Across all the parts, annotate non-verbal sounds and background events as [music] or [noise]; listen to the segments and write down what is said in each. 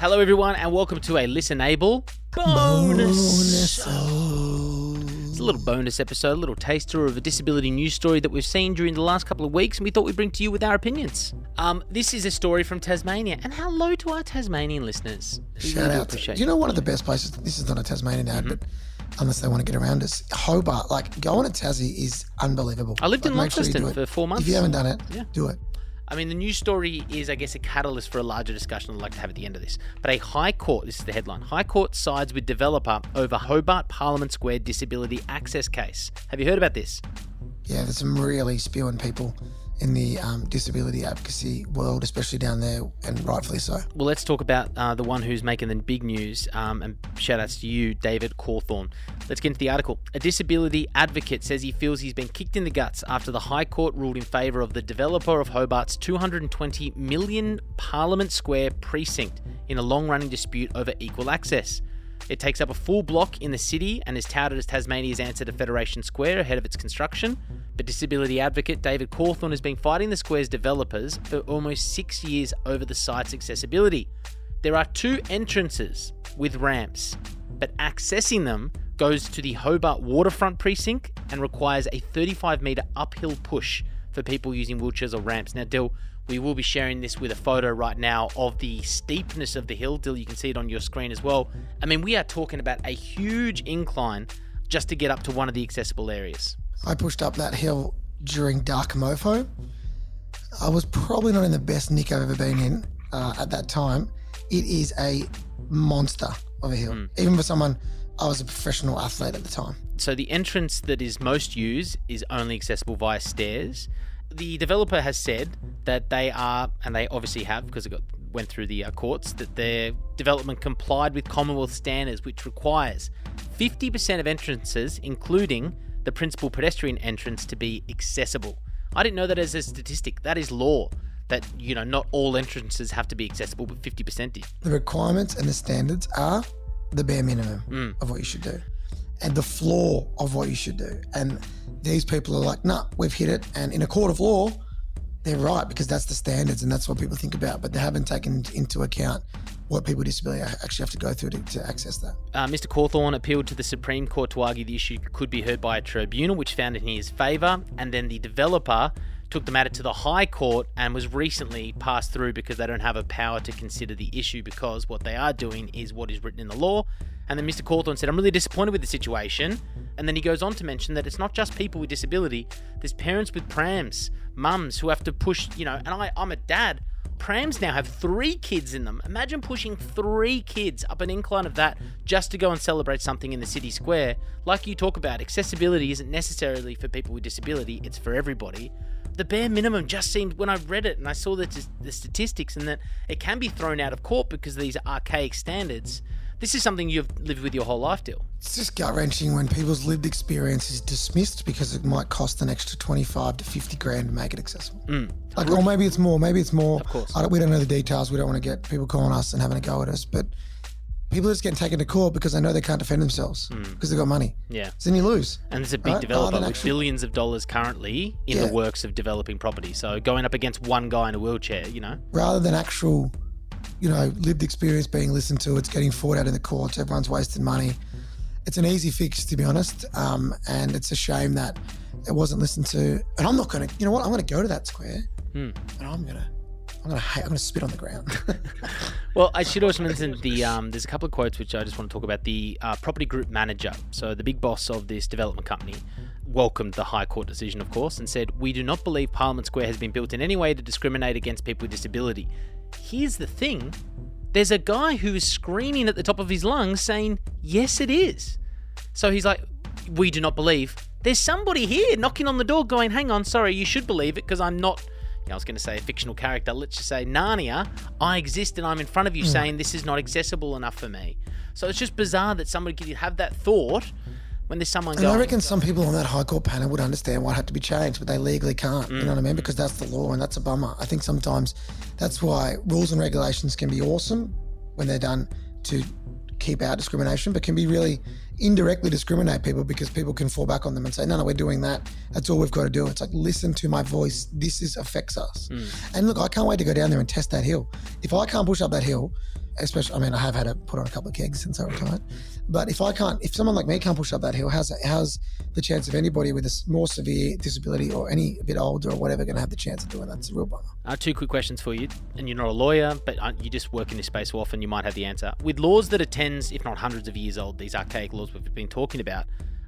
Hello, everyone, and welcome to a Listenable bonus. It's a little bonus episode, a little taster of a disability news story that we've seen during the last couple of weeks, and we thought we'd bring to you with our opinions. Um, this is a story from Tasmania, and hello to our Tasmanian listeners. We Shout really out. To, appreciate do you know one of the best places? This is not a Tasmanian ad, Mm-hmm. but unless they want to get around us, Hobart. Like going to Tassie is unbelievable. I lived in Like, sure you Launceston it. for four months. If you haven't done it, Yeah. do it. I mean, the news story is, I guess, a catalyst for a larger discussion I'd like to have at the end of this. But a High Court, this is the headline High Court sides with developer over Hobart Parliament Square disability access case. Have you heard about this? Yeah, there's some really spewing people in the um, disability advocacy world, especially down there, and rightfully so. Well, let's talk about uh, the one who's making the big news. Um, and shout outs to you, David Cawthorne. Let's get into the article. A disability advocate says he feels he's been kicked in the guts after the High Court ruled in favour of the developer of Hobart's 220 million Parliament Square precinct in a long running dispute over equal access. It takes up a full block in the city and is touted as Tasmania's answer to Federation Square ahead of its construction. But disability advocate David Cawthorne has been fighting the square's developers for almost six years over the site's accessibility. There are two entrances with ramps, but accessing them goes to the Hobart waterfront precinct and requires a 35 metre uphill push for people using wheelchairs or ramps. Now, Dill, we will be sharing this with a photo right now of the steepness of the hill. Dill, you can see it on your screen as well. I mean, we are talking about a huge incline just to get up to one of the accessible areas. I pushed up that hill during Dark Mofo. I was probably not in the best nick I've ever been in uh, at that time. It is a monster of a hill. Hmm. Even for someone, I was a professional athlete at the time. So the entrance that is most used is only accessible via stairs. The developer has said that they are, and they obviously have because it got, went through the uh, courts, that their development complied with Commonwealth standards, which requires 50% of entrances, including the principal pedestrian entrance, to be accessible. I didn't know that as a statistic. That is law. That you know, not all entrances have to be accessible, but 50% is. The requirements and the standards are the bare minimum Hmm. of what you should do and the floor of what you should do. And these people are like, nah, we've hit it. And in a court of law, they're right because that's the standards and that's what people think about. But they haven't taken into account what people with disability actually have to go through to, to access that. Uh, Mr. Cawthorne appealed to the Supreme Court to argue the issue could be heard by a tribunal, which found in his favour, and then the developer took the matter to the High Court and was recently passed through because they don't have a power to consider the issue because what they are doing is what is written in the law. And then Mr. Cawthorne said, I'm really disappointed with the situation. And then he goes on to mention that it's not just people with disability, there's parents with prams, mums who have to push, you know, and I, I'm a dad. Prams now have three kids in them. Imagine pushing three kids up an incline of that just to go and celebrate something in the city square. Like you talk about, accessibility isn't necessarily for people with disability, it's for everybody. The bare minimum just seemed, when I read it and I saw the, the statistics, and that it can be thrown out of court because these archaic standards. This is something you've lived with your whole life, Dill. It's just gut wrenching when people's lived experience is dismissed because it might cost an extra 25 to 50 grand to make it accessible. Like, or maybe it's more, maybe it's more. Mm. Of course. I don't, we don't know the details. We don't want to get people calling us and having a go at us. But people are just getting taken to court because they know they can't defend themselves Mm. because they've got money. Yeah. So then you lose. And it's a big Right? developer Rather with actually- billions of dollars currently in Yeah. the works of developing property. So going up against one guy in a wheelchair, you know? Rather than actual, you know, lived experience being listened to, it's getting fought out in the courts. Everyone's wasting money. It's an easy fix, to be honest. Um, and it's a shame that it wasn't listened to. And I'm not going to, you know what? I'm going to go to that square Hmm. and I'm going to. I'm gonna hate, I'm gonna spit on the ground. [laughs] Well, I should also mention the um, there's a couple of quotes which I just want to talk about. The uh, property group manager, so the big boss of this development company, welcomed the High Court decision, of course, and said, "We do not believe Parliament Square has been built in any way to discriminate against people with disability." Here's the thing: there's a guy who is screaming at the top of his lungs saying, "Yes, it is." So he's like, "We do not believe." There's somebody here knocking on the door, going, "Hang on, sorry, you should believe it because I'm not." I was going to say a fictional character. Let's just say Narnia. I exist and I'm in front of you hmm. saying this is not accessible enough for me. So it's just bizarre that somebody could have that thought when there's someone And going. I reckon some people on that High Court panel would understand what had to be changed, but they legally can't. You know what I mean? Because that's the law, and that's a bummer. I think sometimes that's why rules and regulations can be awesome when they're done to keep out discrimination, but can be really indirectly discriminate people because people can fall back on them and say, no, no, we're doing that. That's all we've got to do. It's like, listen to my voice. This is affects us. Mm. And look, I can't wait to go down there and test that hill. If I can't push up that hill, especially, I mean, I have had to put on a couple of kegs since I retired. But if I can't, if someone like me can't push up that hill, how's how's the chance of anybody with a more severe disability or any bit older or whatever going to have the chance of doing that? It's a real bummer. Uh, two quick questions for you, and you're not a lawyer, but you just work in this space so often, you might have the answer. With laws that are tens, if not hundreds of years old, these archaic laws we've been talking about,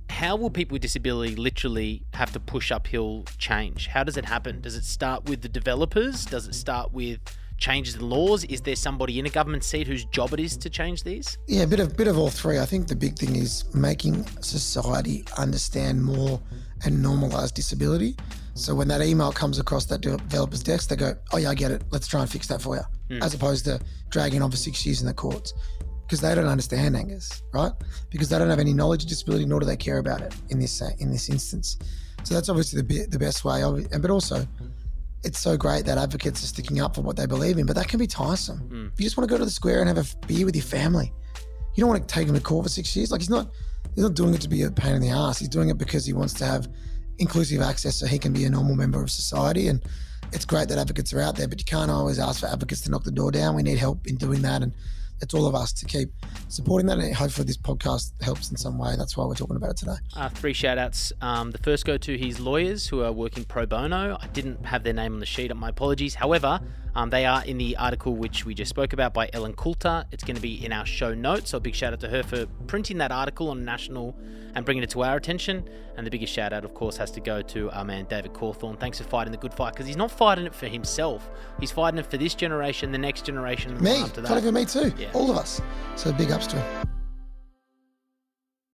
how will people with disability literally have to push uphill change? How does it happen? Does it start with the developers? Does it start with changes in laws? Is there somebody in a government seat whose job it is to change these? Yeah, a bit of bit of all three. I think the big thing is making society understand more and normalize disability. So when that email comes across that developer's desk, they go, "Oh yeah, I get it. Let's try and fix that for you," as opposed to dragging on for six years in the courts because they don't understand Angus, right? Because they don't have any knowledge of disability, nor do they care about it in this uh, in this instance. So that's obviously the the best way. Of but also, it's so great that advocates are sticking up for what they believe in, but that can be tiresome. If you just want to go to the square and have a beer with your family, you don't want to take him to court for six years. Like he's not he's not doing it to be a pain in the ass. He's doing it because he wants to have inclusive access so he can be a normal member of society. And it's great that advocates are out there, but you can't always ask for advocates to knock the door down. We need help in doing that. And it's all of us to keep supporting that. And hopefully this podcast helps in some way. That's why we're talking about it today. Uh, three shout outs. Um, the first go to his lawyers who are working pro bono. I didn't have their name on the sheet, my apologies. However, um, they are in the article which we just spoke about by Ellen Coulter. It's going to be in our show notes, so a big shout out to her for printing that article on national and bringing it to our attention. And the biggest shout out, of course, has to go to our man David Cawthorn. Thanks for fighting the good fight because he's not fighting it for himself. He's fighting it for this generation, the next generation, and Me, after that. fighting for me too. Yeah. All of us. So big ups to him.